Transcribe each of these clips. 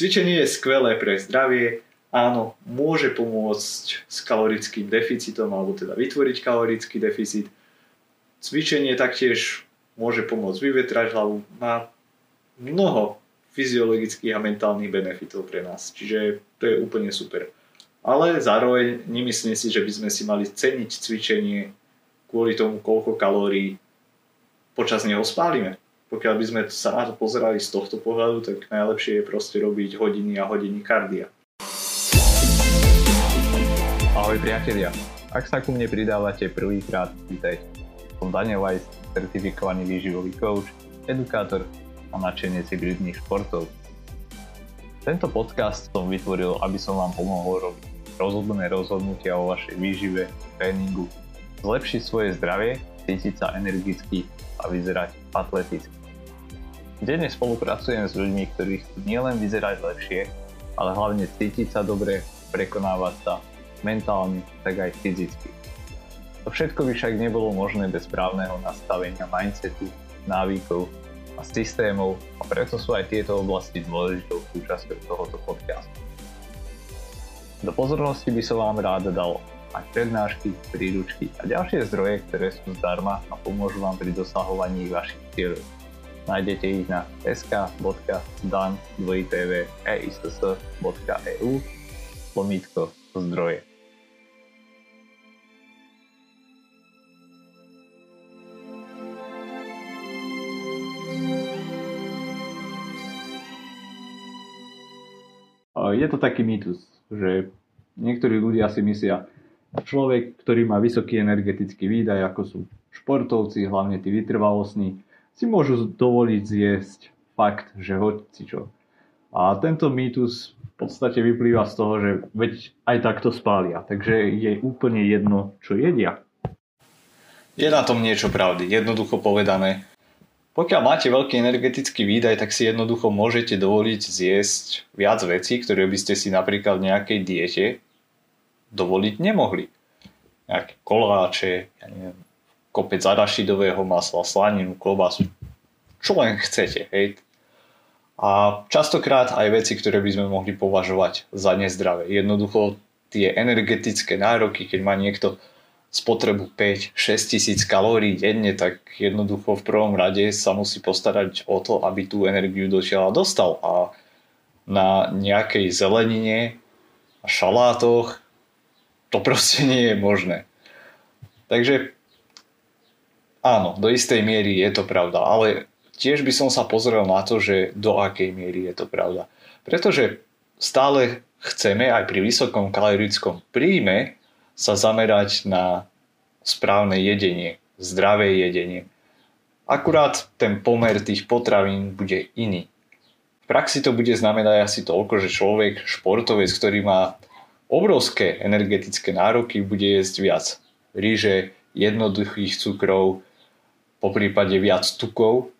Cvičenie je skvelé pre zdravie, áno, môže pomôcť s kalorickým deficitom, alebo teda vytvoriť kalorický deficit. Cvičenie taktiež môže pomôcť vyvetrať hlavu, má mnoho fyziologických a mentálnych benefitov pre nás, čiže to je úplne super. Ale zároveň nemyslím si, že by sme si mali ceniť cvičenie kvôli tomu, koľko kalórií počas neho spálime pokiaľ by sme sa na to pozerali z tohto pohľadu, tak najlepšie je proste robiť hodiny a hodiny kardia. Ahoj priatelia, ak sa ku mne pridávate prvýkrát, vítajte. Som Daniel Weiss, certifikovaný výživový coach, edukátor a nadšenec hybridných športov. Tento podcast som vytvoril, aby som vám pomohol robiť rozhodné rozhodnutia o vašej výžive, tréningu, zlepšiť svoje zdravie, cítiť sa energicky a vyzerať atleticky. Denne spolupracujem s ľuďmi, ktorí chcú nielen vyzerať lepšie, ale hlavne cítiť sa dobre, prekonávať sa mentálne, tak aj fyzicky. To všetko by však nebolo možné bez správneho nastavenia mindsetu, návykov a systémov a preto sú aj tieto oblasti dôležitou súčasťou tohoto podcastu. Do pozornosti by som vám rád dal aj prednášky, príručky a ďalšie zdroje, ktoré sú zdarma a pomôžu vám pri dosahovaní vašich cieľov. Nájdete ich na sk.dan.eiss.eu lomítko zdroje. Je to taký mýtus, že niektorí ľudia si myslia, človek, ktorý má vysoký energetický výdaj, ako sú športovci, hlavne tí vytrvalostní, si môžu dovoliť zjesť fakt, že hoci čo. A tento mýtus v podstate vyplýva z toho, že veď aj takto spália, takže je úplne jedno, čo jedia. Je na tom niečo pravdy, jednoducho povedané. Pokiaľ máte veľký energetický výdaj, tak si jednoducho môžete dovoliť zjesť viac vecí, ktoré by ste si napríklad v nejakej diete dovoliť nemohli. Nejaké koláče, ja neviem, kopec arašidového masla, slaninu, klobasu, čo len chcete. Hej. A častokrát aj veci, ktoré by sme mohli považovať za nezdravé. Jednoducho tie energetické nároky, keď má niekto spotrebu 5-6 tisíc kalórií denne, tak jednoducho v prvom rade sa musí postarať o to, aby tú energiu do tela dostal. A na nejakej zelenine a šalátoch to proste nie je možné. Takže Áno, do istej miery je to pravda, ale tiež by som sa pozrel na to, že do akej miery je to pravda. Pretože stále chceme aj pri vysokom kalorickom príjme sa zamerať na správne jedenie, zdravé jedenie. Akurát ten pomer tých potravín bude iný. V praxi to bude znamenať asi toľko, že človek, športovec, ktorý má obrovské energetické nároky, bude jesť viac ríže, jednoduchých cukrov, po prípade viac tukov,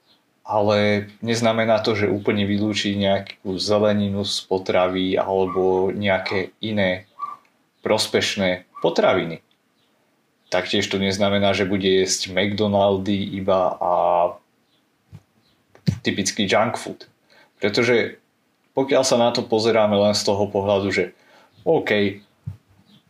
ale neznamená to, že úplne vylúči nejakú zeleninu z potravy alebo nejaké iné prospešné potraviny. Taktiež to neznamená, že bude jesť McDonaldy iba a typický junk food. Pretože pokiaľ sa na to pozeráme len z toho pohľadu, že OK,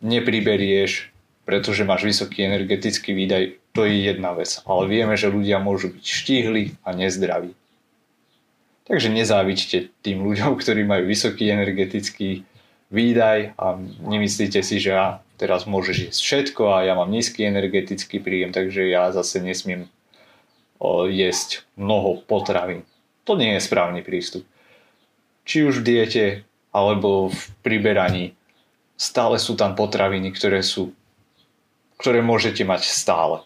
nepriberieš, pretože máš vysoký energetický výdaj, to je jedna vec. Ale vieme, že ľudia môžu byť štíhli a nezdraví. Takže nezávičte tým ľuďom, ktorí majú vysoký energetický výdaj a nemyslíte si, že ja teraz môžeš jesť všetko a ja mám nízky energetický príjem, takže ja zase nesmiem jesť mnoho potravín. To nie je správny prístup. Či už v diete alebo v priberaní stále sú tam potraviny, ktoré sú ktoré môžete mať stále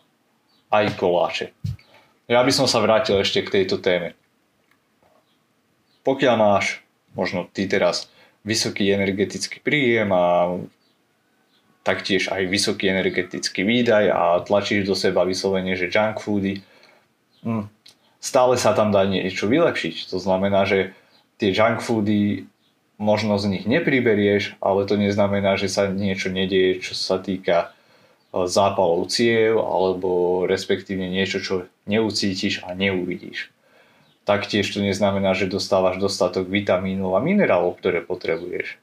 aj koláče. Ja by som sa vrátil ešte k tejto téme. Pokiaľ máš, možno ty teraz, vysoký energetický príjem a taktiež aj vysoký energetický výdaj a tlačíš do seba vyslovene, že junk foody, hm, stále sa tam dá niečo vylepšiť. To znamená, že tie junk foody možno z nich nepriberieš, ale to neznamená, že sa niečo nedieje, čo sa týka zápalov ciev alebo respektívne niečo, čo neucítiš a neuvidíš. taktiež to neznamená, že dostávaš dostatok vitamínov a minerálov, ktoré potrebuješ.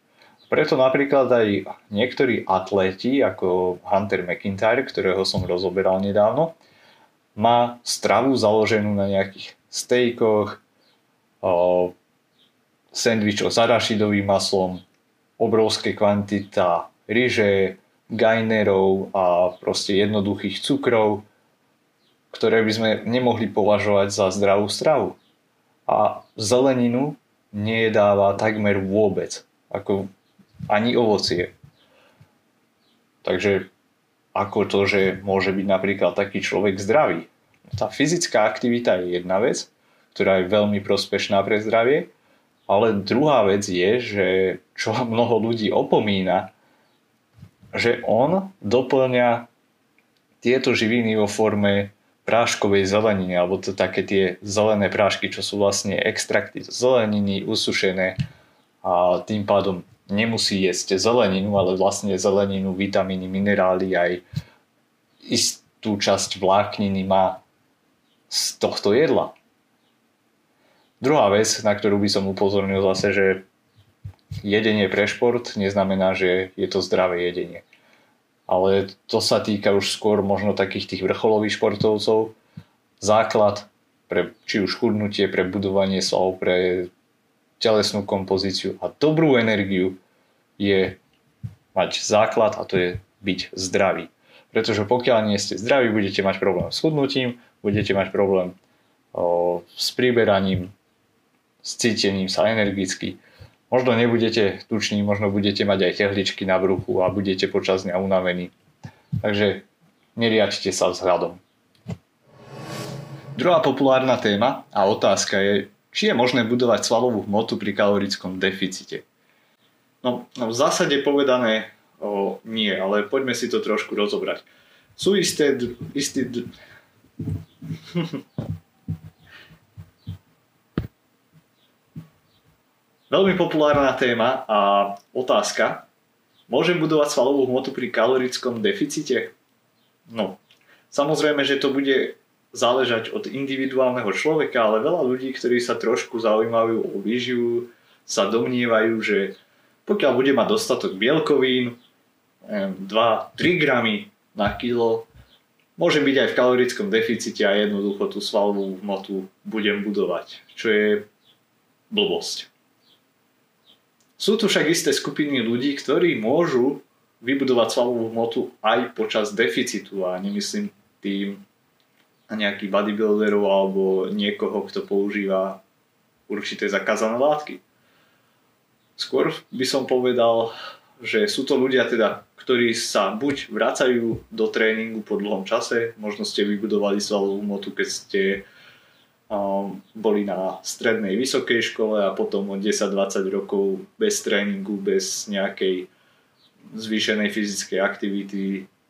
Preto napríklad aj niektorí atléti, ako Hunter McIntyre, ktorého som rozoberal nedávno, má stravu založenú na nejakých stejkoch, sendvičoch s arašidovým maslom, obrovské kvantita ryže, gajnerov a proste jednoduchých cukrov, ktoré by sme nemohli považovať za zdravú stravu. A zeleninu nejedáva takmer vôbec, ako ani ovocie. Takže ako to, že môže byť napríklad taký človek zdravý. Tá fyzická aktivita je jedna vec, ktorá je veľmi prospešná pre zdravie, ale druhá vec je, že čo mnoho ľudí opomína, že on doplňa tieto živiny vo forme práškovej zeleniny, alebo to také tie zelené prášky, čo sú vlastne extrakty zeleniny, usušené a tým pádom nemusí jesť zeleninu, ale vlastne zeleninu, vitamíny, minerály aj istú časť vlákniny má z tohto jedla. Druhá vec, na ktorú by som upozornil zase, že jedenie pre šport neznamená, že je to zdravé jedenie. Ale to sa týka už skôr možno takých tých vrcholových športovcov. Základ pre či už chudnutie, pre budovanie svalov, pre telesnú kompozíciu a dobrú energiu je mať základ a to je byť zdravý. Pretože pokiaľ nie ste zdraví, budete mať problém s chudnutím, budete mať problém o, s priberaním, s cítením sa energicky. Možno nebudete tuční, možno budete mať aj tehličky na bruchu a budete počas dňa unavení. Takže neriačte sa vzhľadom. Druhá populárna téma a otázka je, či je možné budovať svalovú hmotu pri kalorickom deficite. No, no v zásade povedané o, nie, ale poďme si to trošku rozobrať. Sú isté, isté Veľmi populárna téma a otázka. Môžem budovať svalovú hmotu pri kalorickom deficite? No, samozrejme, že to bude záležať od individuálneho človeka, ale veľa ľudí, ktorí sa trošku zaujímajú o výživu, sa domnievajú, že pokiaľ bude mať dostatok bielkovín, 2-3 gramy na kilo, môže byť aj v kalorickom deficite a jednoducho tú svalovú hmotu budem budovať, čo je blbosť. Sú tu však isté skupiny ľudí, ktorí môžu vybudovať svalovú hmotu aj počas deficitu a nemyslím tým nejakých bodybuilderov alebo niekoho, kto používa určité zakázané látky. Skôr by som povedal, že sú to ľudia teda, ktorí sa buď vracajú do tréningu po dlhom čase, možno ste vybudovali svalovú hmotu, keď ste boli na strednej vysokej škole a potom o 10-20 rokov bez tréningu, bez nejakej zvýšenej fyzickej aktivity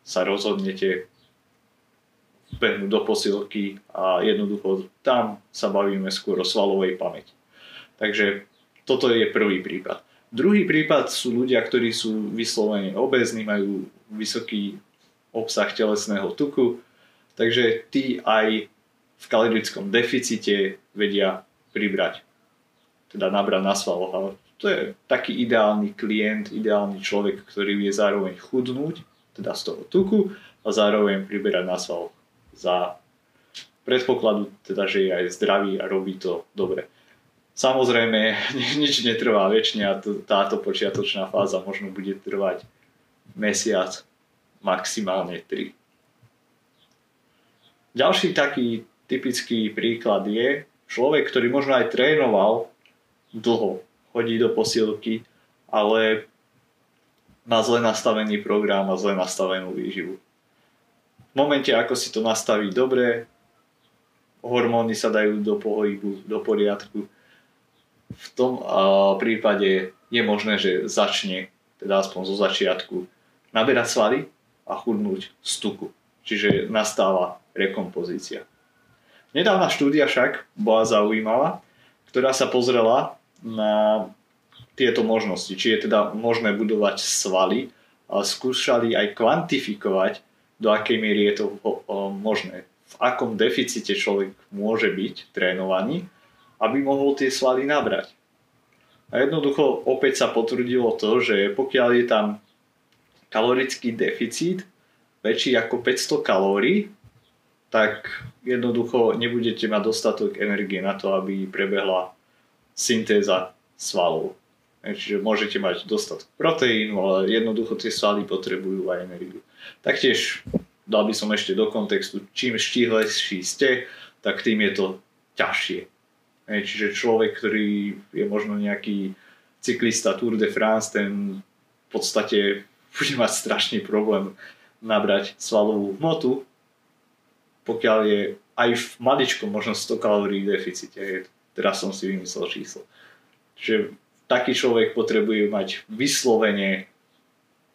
sa rozhodnete behnúť do posilky a jednoducho tam sa bavíme skôr o svalovej pamäti. Takže toto je prvý prípad. Druhý prípad sú ľudia, ktorí sú vyslovene obezní, majú vysoký obsah telesného tuku, takže tí aj v kalorickom deficite vedia pribrať, teda nabrať na svaloch. Ale to je taký ideálny klient, ideálny človek, ktorý vie zároveň chudnúť, teda z toho tuku, a zároveň priberať na svaloch za predpokladu, teda, že je aj zdravý a robí to dobre. Samozrejme, nič netrvá väčšine táto počiatočná fáza možno bude trvať mesiac, maximálne 3. Ďalší taký typický príklad je človek, ktorý možno aj trénoval dlho, chodí do posilky, ale má zle nastavený program a zle nastavenú výživu. V momente, ako si to nastaví dobre, hormóny sa dajú do pohybu, do poriadku, v tom prípade je možné, že začne, teda aspoň zo začiatku, naberať svaly a chudnúť z tuku. Čiže nastáva rekompozícia. Nedávna štúdia však bola zaujímavá, ktorá sa pozrela na tieto možnosti. Či je teda možné budovať svaly, ale skúšali aj kvantifikovať, do akej miery je to možné. V akom deficite človek môže byť trénovaný aby mohol tie svaly nabrať. A jednoducho opäť sa potvrdilo to, že pokiaľ je tam kalorický deficit väčší ako 500 kalórií, tak jednoducho nebudete mať dostatok energie na to, aby prebehla syntéza svalov. Čiže môžete mať dostatok proteínu, ale jednoducho tie svaly potrebujú aj energiu. Taktiež dal by som ešte do kontextu, čím štíhlejší ste, tak tým je to ťažšie. Čiže človek, ktorý je možno nejaký cyklista Tour de France, ten v podstate bude mať strašný problém nabrať svalovú hmotu, pokiaľ je aj v maličkom možno 100 kalórií deficite. Teraz som si vymyslel číslo. Čiže taký človek potrebuje mať vyslovene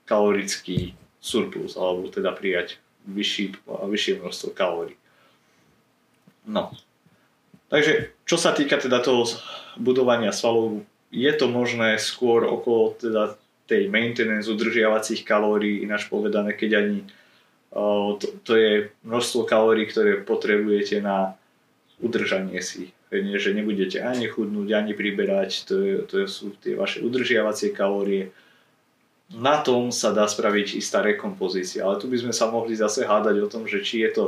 kalorický surplus, alebo teda prijať vyšší, vyššie množstvo kalórií. No. Takže čo sa týka teda toho budovania svalov, je to možné skôr okolo teda tej maintenance udržiavacích kalórií, ináč povedané, keď ani to, to je množstvo kalórií, ktoré potrebujete na udržanie si že nebudete ani chudnúť, ani priberať, to, je, to sú tie vaše udržiavacie kalórie. Na tom sa dá spraviť istá rekompozícia, ale tu by sme sa mohli zase hádať o tom, že či je to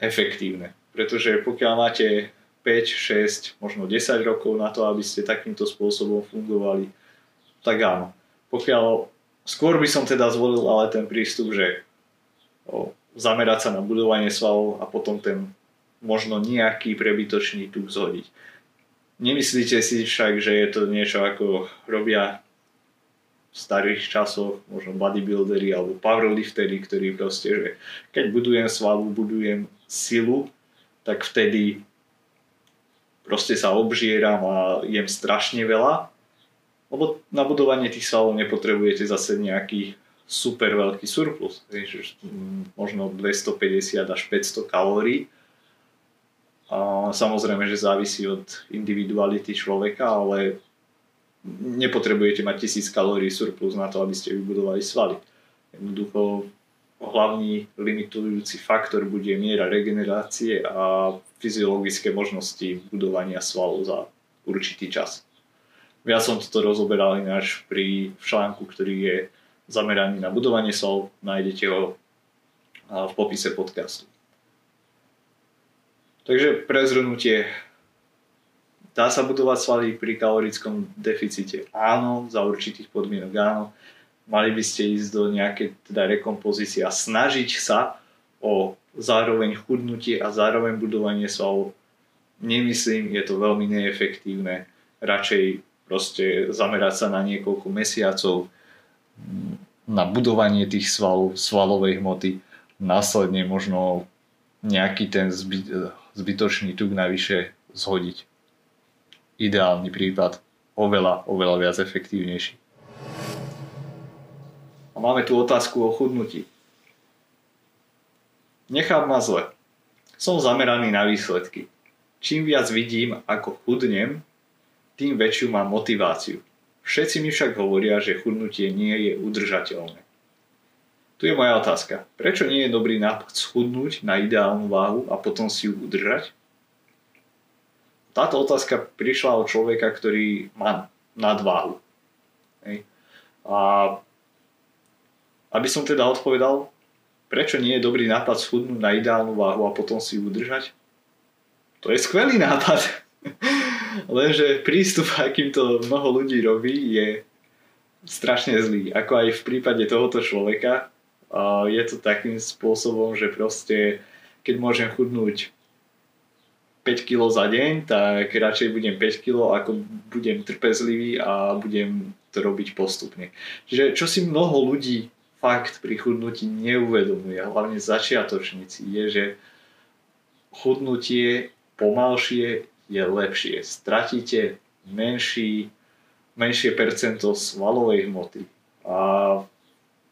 efektívne. Pretože pokiaľ máte 5, 6, možno 10 rokov na to, aby ste takýmto spôsobom fungovali, tak áno. Pokiaľ skôr by som teda zvolil ale ten prístup, že zamerať sa na budovanie svalov a potom ten možno nejaký prebytočný tuk zhodiť. Nemyslíte si však, že je to niečo ako robia v starých časoch, možno bodybuildery alebo powerliftery, ktorí proste, že keď budujem svalu, budujem silu, tak vtedy proste sa obžieram a jem strašne veľa, lebo na budovanie tých svalov nepotrebujete zase nejaký super veľký surplus, možno 250 až 500 kalórií, a samozrejme, že závisí od individuality človeka, ale nepotrebujete mať tisíc kalórií surplus na to, aby ste vybudovali svaly. Jednoducho hlavný limitujúci faktor bude miera regenerácie a fyziologické možnosti budovania svalov za určitý čas. Ja som toto rozoberal ináč pri článku, ktorý je zameraný na budovanie svalov, nájdete ho v popise podcastu. Takže pre zhrnutie, dá sa budovať svaly pri kalorickom deficite? Áno, za určitých podmienok áno. Mali by ste ísť do nejakej teda rekompozície a snažiť sa o zároveň chudnutie a zároveň budovanie svalov. Nemyslím, je to veľmi neefektívne. Radšej proste zamerať sa na niekoľko mesiacov na budovanie tých svalov, svalovej hmoty, následne možno nejaký ten zbyt, zbytočný tuk navyše zhodiť. Ideálny prípad, oveľa, oveľa viac efektívnejší. A máme tu otázku o chudnutí. Nechám ma zle. Som zameraný na výsledky. Čím viac vidím, ako chudnem, tým väčšiu mám motiváciu. Všetci mi však hovoria, že chudnutie nie je udržateľné. Tu je moja otázka. Prečo nie je dobrý nápad schudnúť na ideálnu váhu a potom si ju udržať? Táto otázka prišla od človeka, ktorý má nadváhu. Hej. A aby som teda odpovedal, prečo nie je dobrý nápad schudnúť na ideálnu váhu a potom si ju udržať? To je skvelý nápad. Lenže prístup, akým to mnoho ľudí robí, je strašne zlý. Ako aj v prípade tohoto človeka, je to takým spôsobom, že proste keď môžem chudnúť 5 kg za deň, tak radšej budem 5 kg, ako budem trpezlivý a budem to robiť postupne. Čiže čo si mnoho ľudí fakt pri chudnutí neuvedomuje, hlavne začiatočníci, je, že chudnutie pomalšie je lepšie. Stratíte menší, menšie percento svalovej hmoty. A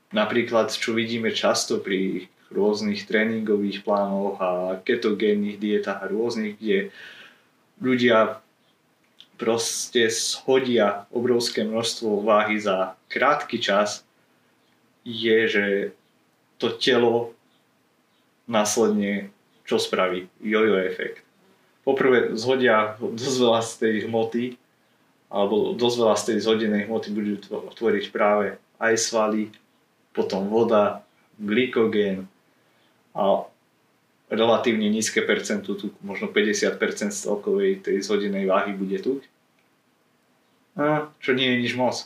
Napríklad, čo vidíme často pri rôznych tréningových plánoch a ketogénnych dietách a rôznych, kde ľudia proste shodia obrovské množstvo váhy za krátky čas, je, že to telo následne čo spraví? Jojo efekt. Poprvé zhodia dosť veľa z tej hmoty, alebo dosť veľa z tej zhodenej hmoty budú tvoriť práve aj svaly, potom voda, glykogén a relatívne nízke percento tuk, možno 50% z celkovej tej zhodenej váhy bude tuk. A čo nie je nič moc.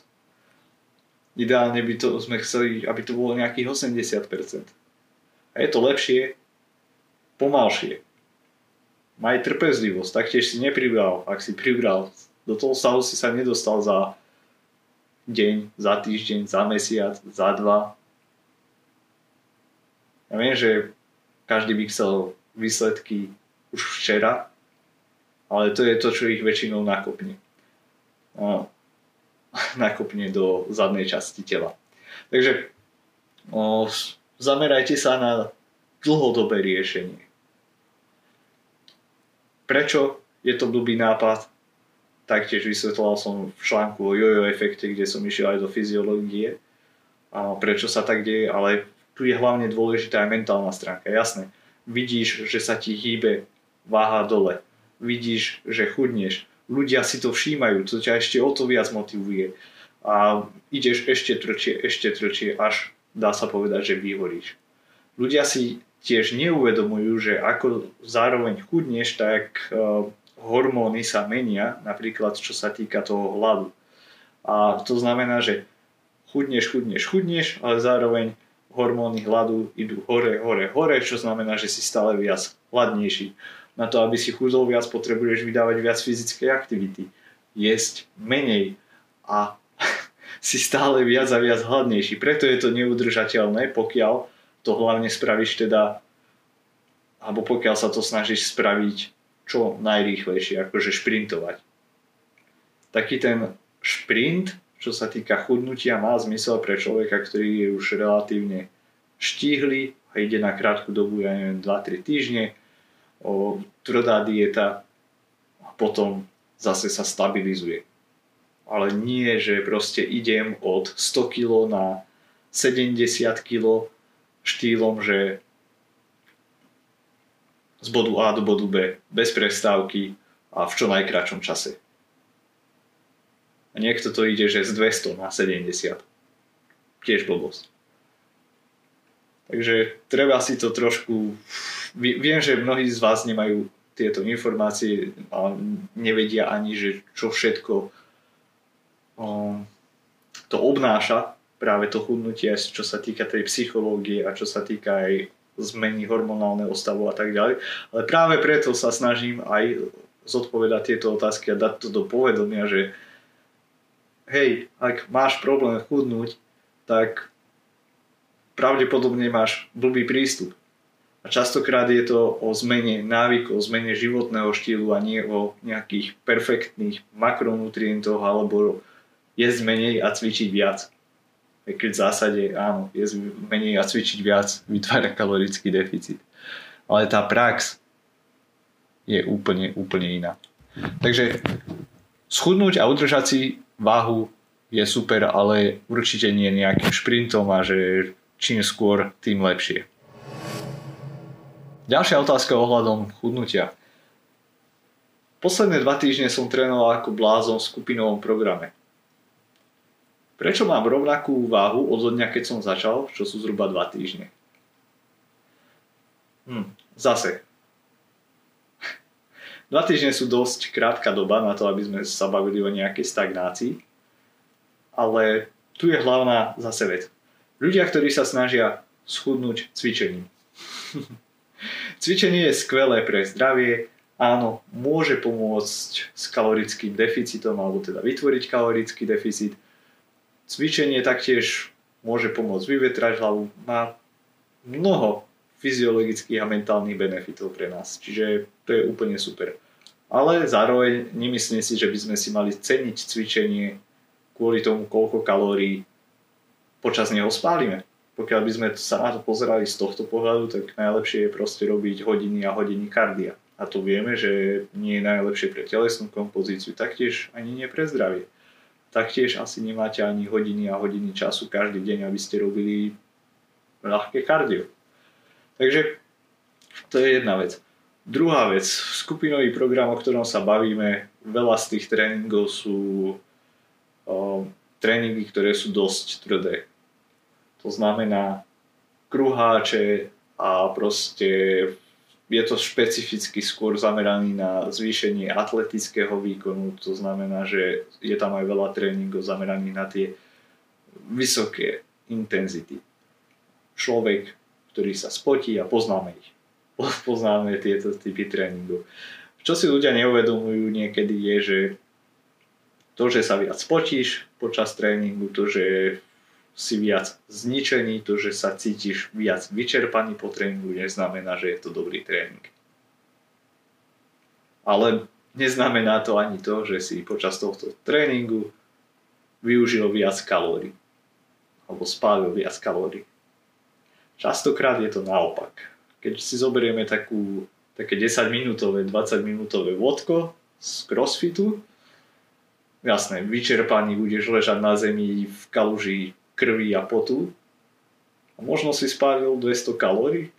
Ideálne by to sme chceli, aby to bolo nejakých 80%. A je to lepšie, pomalšie. Maj trpezlivosť, taktiež si nepribral. Ak si pribral, do toho stavu si sa nedostal za deň, za týždeň, za mesiac, za dva. Ja viem, že každý by chcel výsledky už včera, ale to je to, čo ich väčšinou nakopne. No, nakopne do zadnej časti tela. Takže o, zamerajte sa na dlhodobé riešenie. Prečo je to blbý nápad? Taktiež vysvetloval som v článku o jojo efekte, kde som išiel aj do fyziológie. A prečo sa tak deje, ale tu je hlavne dôležitá aj mentálna stránka. Jasné, vidíš, že sa ti hýbe váha dole. Vidíš, že chudneš. Ľudia si to všímajú, to ťa ešte o to viac motivuje. A ideš ešte trčie, ešte trčie, až dá sa povedať, že vyhoríš. Ľudia si tiež neuvedomujú, že ako zároveň chudneš, tak uh, hormóny sa menia, napríklad čo sa týka toho hladu. A to znamená, že chudneš, chudneš, chudneš, ale zároveň hormóny hladu idú hore, hore, hore, čo znamená, že si stále viac hladnejší. Na to, aby si chudol viac, potrebuješ vydávať viac fyzickej aktivity, jesť menej a si stále viac a viac hladnejší. Preto je to neudržateľné, pokiaľ to hlavne spravíš teda, alebo pokiaľ sa to snažíš spraviť čo najrýchlejšie, akože šprintovať. Taký ten šprint, čo sa týka chudnutia, má zmysel pre človeka, ktorý je už relatívne štíhly a ide na krátku dobu, ja neviem, 2-3 týždne, o, tvrdá dieta a potom zase sa stabilizuje. Ale nie, že proste idem od 100 kg na 70 kg štýlom, že z bodu A do bodu B bez prestávky a v čo najkračom čase. A niekto to ide, že z 200 na 70. Tiež blbosť. Takže treba si to trošku... Viem, že mnohí z vás nemajú tieto informácie a nevedia ani, že čo všetko um, to obnáša práve to chudnutie, čo sa týka tej psychológie a čo sa týka aj zmeny hormonálneho stavu a tak ďalej. Ale práve preto sa snažím aj zodpovedať tieto otázky a dať to do povedomia, že hej, ak máš problém chudnúť, tak pravdepodobne máš blbý prístup. A častokrát je to o zmene návykov, o zmene životného štýlu a nie o nejakých perfektných makronutrientoch alebo jesť menej a cvičiť viac keď v zásade áno, je menej a cvičiť viac vytvára kalorický deficit. Ale tá prax je úplne, úplne iná. Takže schudnúť a udržať si váhu je super, ale určite nie nejakým šprintom a že čím skôr, tým lepšie. Ďalšia otázka ohľadom chudnutia. Posledné dva týždne som trénoval ako blázon v skupinovom programe. Prečo mám rovnakú váhu od dňa, keď som začal, čo sú zhruba 2 týždne? Hm, zase. 2 týždne sú dosť krátka doba na to, aby sme sa bavili o nejakej stagnácii, ale tu je hlavná zase vec. Ľudia, ktorí sa snažia schudnúť cvičením. Cvičenie je skvelé pre zdravie, áno, môže pomôcť s kalorickým deficitom alebo teda vytvoriť kalorický deficit, Cvičenie taktiež môže pomôcť vyvetrať hlavu, má mnoho fyziologických a mentálnych benefitov pre nás, čiže to je úplne super. Ale zároveň nemyslím si, že by sme si mali ceniť cvičenie kvôli tomu, koľko kalórií počas neho spálime. Pokiaľ by sme sa na to pozerali z tohto pohľadu, tak najlepšie je proste robiť hodiny a hodiny kardia. A to vieme, že nie je najlepšie pre telesnú kompozíciu, taktiež ani nie pre zdravie taktiež asi nemáte ani hodiny a hodiny času každý deň, aby ste robili ľahké kardio. Takže to je jedna vec. Druhá vec, skupinový program, o ktorom sa bavíme, veľa z tých tréningov sú o, tréningy, ktoré sú dosť tvrdé. To znamená kruháče a proste je to špecificky skôr zameraný na zvýšenie atletického výkonu, to znamená, že je tam aj veľa tréningov zameraných na tie vysoké intenzity. Človek, ktorý sa spotí a poznáme ich poznáme tieto typy tréningov. Čo si ľudia neuvedomujú niekedy je, že to, že sa viac spotíš počas tréningu, to, že si viac zničený, to, že sa cítiš viac vyčerpaný po tréningu, neznamená, že je to dobrý tréning. Ale neznamená to ani to, že si počas tohto tréningu využil viac kalórií alebo spálil viac kalórií. Častokrát je to naopak keď si zoberieme takú, také 10 minútové, 20 minútové vodko z crossfitu, jasné, vyčerpaný budeš ležať na zemi v kaluži krvi a potu. A možno si spálil 200 kalórií.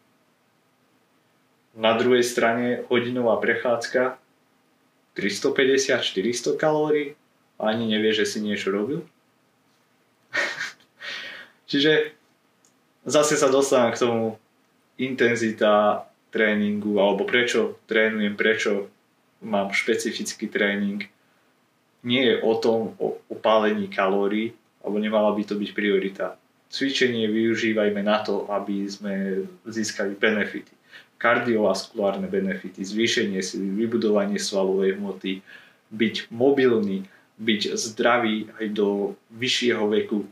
Na druhej strane hodinová prechádzka. 350-400 kalórií. A ani nevie, že si niečo robil. Čiže zase sa dostávam k tomu, intenzita tréningu alebo prečo trénujem, prečo mám špecifický tréning, nie je o tom, o upálení kalórií, alebo nemala by to byť priorita. Cvičenie využívajme na to, aby sme získali benefity. Kardiovaskulárne benefity, zvýšenie si, vybudovanie svalovej hmoty, byť mobilný, byť zdravý aj do vyššieho veku,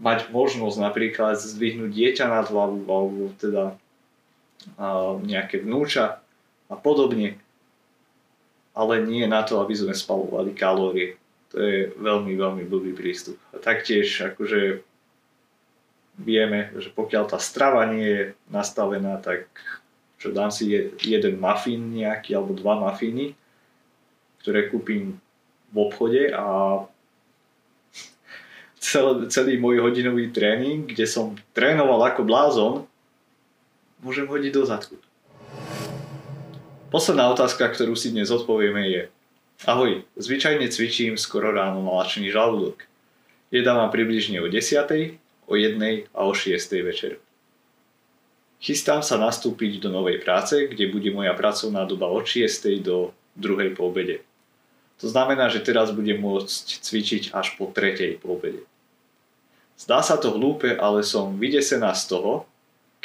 mať možnosť napríklad zdvihnúť dieťa nad hlavu alebo teda nejaké vnúča a podobne. Ale nie na to, aby sme spalovali kalórie. To je veľmi, veľmi blbý prístup. A taktiež akože vieme, že pokiaľ tá strava nie je nastavená, tak čo dám si jeden muffin nejaký alebo dva muffiny, ktoré kúpim v obchode a cel, celý môj hodinový tréning, kde som trénoval ako blázon, môžem hodiť do zadku. Posledná otázka, ktorú si dnes odpovieme je Ahoj, zvyčajne cvičím skoro ráno na lačný žalúdok. Jedám mám približne o 10, o 1 a o 6 večer. Chystám sa nastúpiť do novej práce, kde bude moja pracovná doba od 6 do 2 po obede. To znamená, že teraz budem môcť cvičiť až po 3 po obede. Zdá sa to hlúpe, ale som vydesená z toho,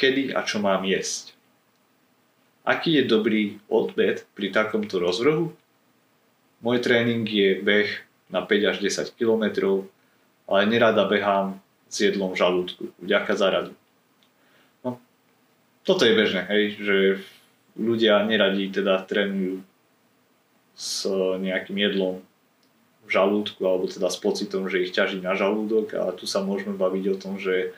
kedy a čo mám jesť. Aký je dobrý odbed pri takomto rozvrhu? Môj tréning je beh na 5 až 10 km, ale nerada behám s jedlom v žalúdku. Vďaka za radu. No, toto je bežné, hej, že ľudia neradí teda trénujú s nejakým jedlom v žalúdku alebo teda s pocitom, že ich ťaží na žalúdok a tu sa môžeme baviť o tom, že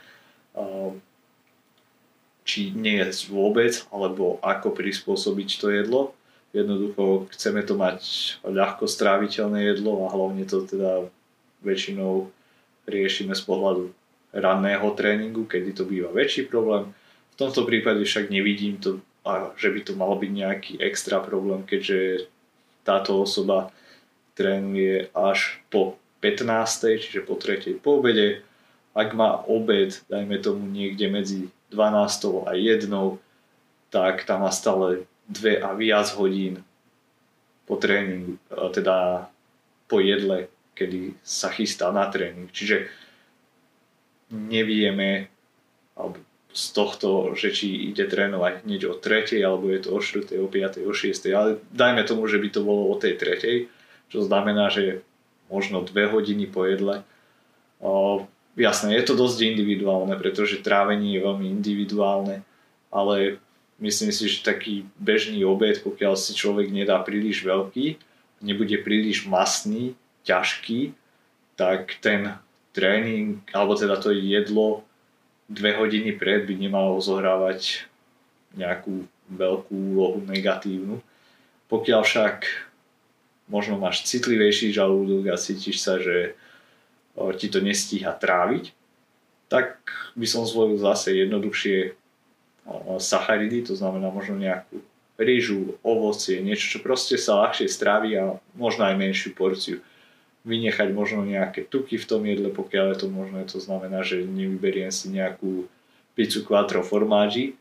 či nie je vôbec alebo ako prispôsobiť to jedlo. Jednoducho chceme to mať ľahko stráviteľné jedlo a hlavne to teda väčšinou riešime z pohľadu ranného tréningu, kedy to býva väčší problém. V tomto prípade však nevidím to, že by to malo byť nejaký extra problém, keďže táto osoba trénuje až po 15. čiže po 3. po obede. Ak má obed, dajme tomu niekde medzi 12. a 1. tak tam má stále 2 a viac hodín po tréningu, teda po jedle, kedy sa chystá na tréning. Čiže nevieme alebo z tohto, že či ide trénovať hneď o 3. alebo je to o 4. o 5. o 6. ale dajme tomu, že by to bolo o tej 3 čo znamená, že možno dve hodiny po jedle. O, jasné, je to dosť individuálne, pretože trávenie je veľmi individuálne, ale myslím si, že taký bežný obed, pokiaľ si človek nedá príliš veľký, nebude príliš masný, ťažký, tak ten tréning, alebo teda to jedlo dve hodiny pred by nemalo zohrávať nejakú veľkú úlohu negatívnu. Pokiaľ však možno máš citlivejší žalúdok a cítiš sa, že ti to nestíha tráviť, tak by som zvolil zase jednoduchšie sacharidy, to znamená možno nejakú rýžu, ovocie, niečo, čo proste sa ľahšie strávi a možno aj menšiu porciu. Vynechať možno nejaké tuky v tom jedle, pokiaľ je to možné, to znamená, že nevyberiem si nejakú pizzu quattro formáži,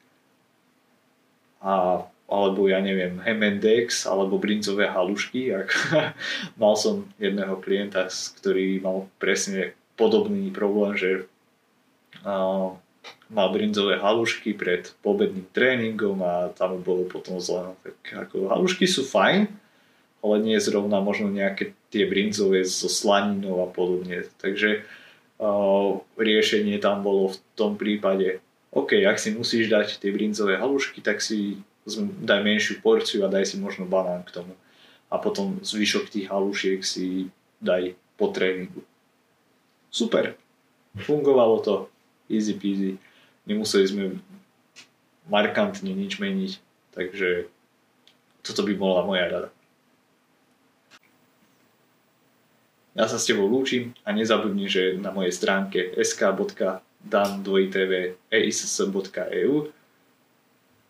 a, alebo ja neviem, Hemendex alebo brinzové halušky. Ak, mal som jedného klienta, ktorý mal presne podobný problém, že a, mal brinzové halušky pred pobedným tréningom a tam bolo potom zle. Tak ako halušky sú fajn, ale nie zrovna možno nejaké tie brinzové so slaninou a podobne. Takže uh, riešenie tam bolo v tom prípade, OK, ak si musíš dať tie brinzové halušky, tak si daj menšiu porciu a daj si možno banán k tomu. A potom zvyšok tých halušiek si daj po tréningu. Super. Fungovalo to. Easy peasy. Nemuseli sme markantne nič meniť. Takže toto by bola moja rada. Ja sa s tebou lúčim a nezabudni, že na mojej stránke sk.dan2tv.eiss.eu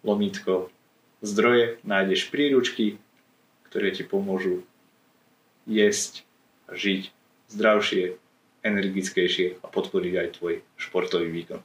lomítko zdroje nájdeš príručky, ktoré ti pomôžu jesť a žiť zdravšie, energickejšie a podporiť aj tvoj športový výkon.